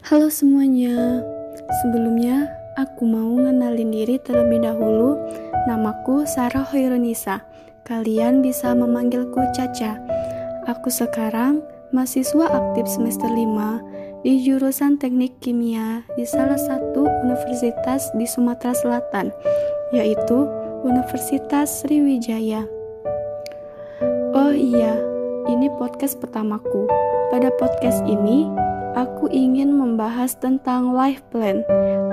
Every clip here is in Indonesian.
Halo semuanya, sebelumnya aku mau ngenalin diri terlebih dahulu. Namaku Sarah Hoirunisa. Kalian bisa memanggilku Caca. Aku sekarang mahasiswa aktif semester 5 di jurusan Teknik Kimia di salah satu universitas di Sumatera Selatan, yaitu Universitas Sriwijaya. Oh iya, ini podcast pertamaku. Pada podcast ini, aku ingin membahas tentang life plan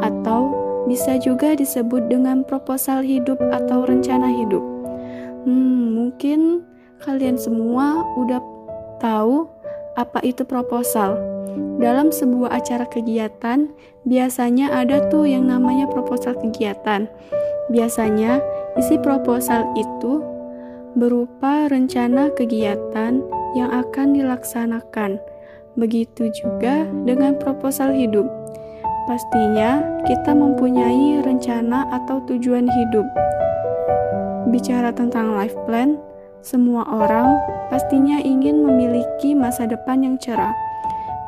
atau bisa juga disebut dengan proposal hidup atau rencana hidup. Hmm, mungkin kalian semua udah tahu apa itu proposal. Dalam sebuah acara kegiatan, biasanya ada tuh yang namanya proposal kegiatan. Biasanya, isi proposal itu berupa rencana kegiatan yang akan dilaksanakan Begitu juga dengan proposal hidup. Pastinya kita mempunyai rencana atau tujuan hidup. Bicara tentang life plan, semua orang pastinya ingin memiliki masa depan yang cerah.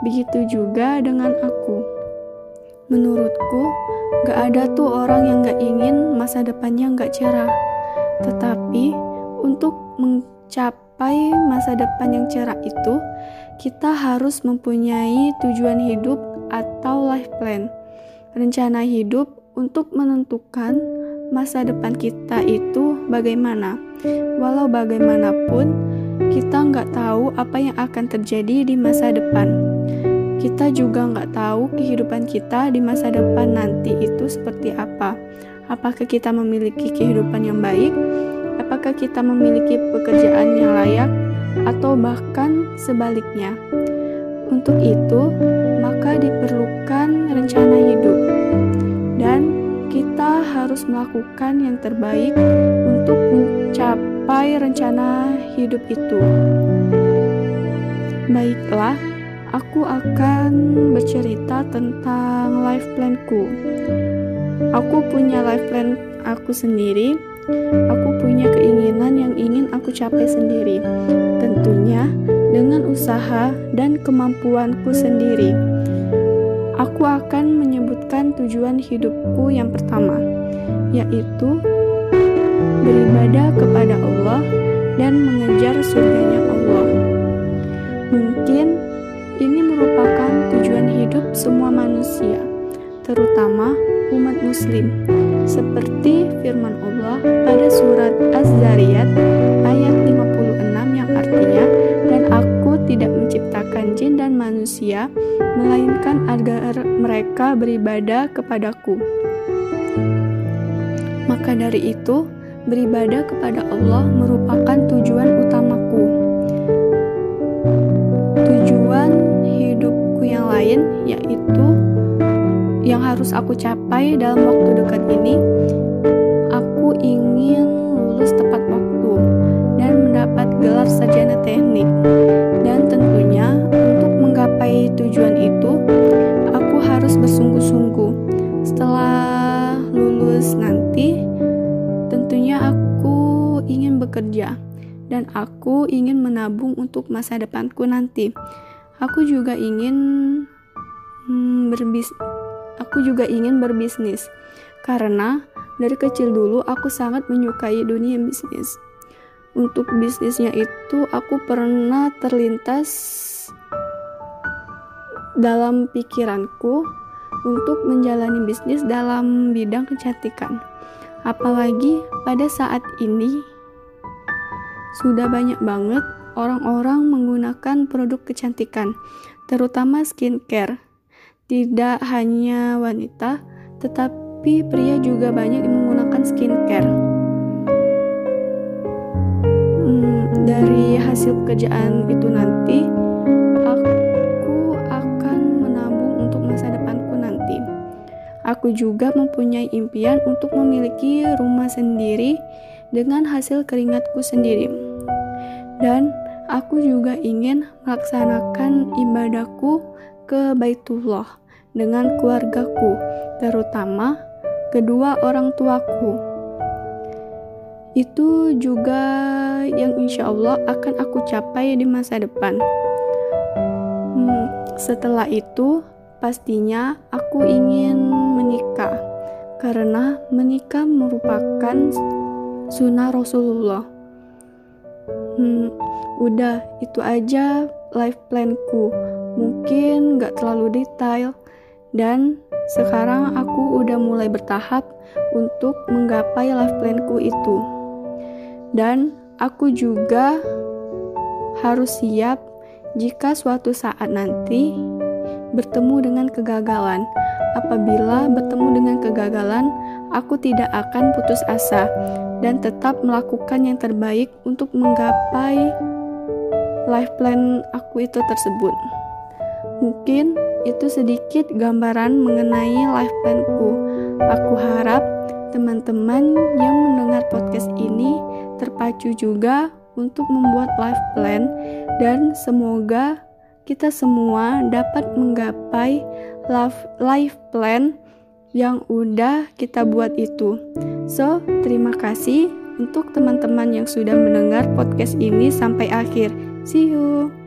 Begitu juga dengan aku. Menurutku, gak ada tuh orang yang gak ingin masa depannya gak cerah. Tetapi, untuk mencapai masa depan yang cerah itu, kita harus mempunyai tujuan hidup atau life plan, rencana hidup untuk menentukan masa depan kita itu bagaimana. Walau bagaimanapun, kita nggak tahu apa yang akan terjadi di masa depan. Kita juga nggak tahu kehidupan kita di masa depan nanti itu seperti apa. Apakah kita memiliki kehidupan yang baik? Apakah kita memiliki pekerjaan yang layak? atau bahkan sebaliknya. Untuk itu, maka diperlukan rencana hidup, dan kita harus melakukan yang terbaik untuk mencapai rencana hidup itu. Baiklah, aku akan bercerita tentang life planku. Aku punya life plan aku sendiri Aku punya keinginan yang ingin aku capai sendiri, tentunya dengan usaha dan kemampuanku sendiri. Aku akan menyebutkan tujuan hidupku yang pertama, yaitu beribadah kepada Allah dan mengejar surganya Allah. Mungkin ini merupakan tujuan hidup semua manusia, terutama umat muslim seperti firman Allah pada surat Az-Zariyat ayat 56 yang artinya dan aku tidak menciptakan jin dan manusia melainkan agar mereka beribadah kepadaku. Maka dari itu beribadah kepada Allah merupakan tujuan utamaku. Tujuan harus aku capai dalam waktu dekat ini, aku ingin lulus tepat waktu dan mendapat gelar sarjana teknik. Dan tentunya untuk menggapai tujuan itu, aku harus bersungguh-sungguh. Setelah lulus nanti, tentunya aku ingin bekerja dan aku ingin menabung untuk masa depanku nanti. Aku juga ingin hmm, berbisnis aku juga ingin berbisnis. Karena dari kecil dulu aku sangat menyukai dunia bisnis. Untuk bisnisnya itu aku pernah terlintas dalam pikiranku untuk menjalani bisnis dalam bidang kecantikan. Apalagi pada saat ini sudah banyak banget orang-orang menggunakan produk kecantikan, terutama skincare. Tidak hanya wanita, tetapi pria juga banyak yang menggunakan skincare. Hmm, dari hasil pekerjaan itu nanti, aku akan menabung untuk masa depanku nanti. Aku juga mempunyai impian untuk memiliki rumah sendiri dengan hasil keringatku sendiri. Dan aku juga ingin melaksanakan ibadahku ke Baitullah dengan keluargaku, terutama kedua orang tuaku. Itu juga yang insya Allah akan aku capai di masa depan. Hmm, setelah itu, pastinya aku ingin menikah karena menikah merupakan sunnah Rasulullah. Hmm, udah itu aja life planku. Mungkin gak terlalu detail dan sekarang aku udah mulai bertahap untuk menggapai life planku itu. Dan aku juga harus siap jika suatu saat nanti bertemu dengan kegagalan. Apabila bertemu dengan kegagalan, aku tidak akan putus asa dan tetap melakukan yang terbaik untuk menggapai life plan aku itu tersebut. Mungkin itu sedikit gambaran mengenai life planku. Aku harap teman-teman yang mendengar podcast ini terpacu juga untuk membuat life plan dan semoga kita semua dapat menggapai life plan yang udah kita buat itu. So, terima kasih untuk teman-teman yang sudah mendengar podcast ini sampai akhir. See you.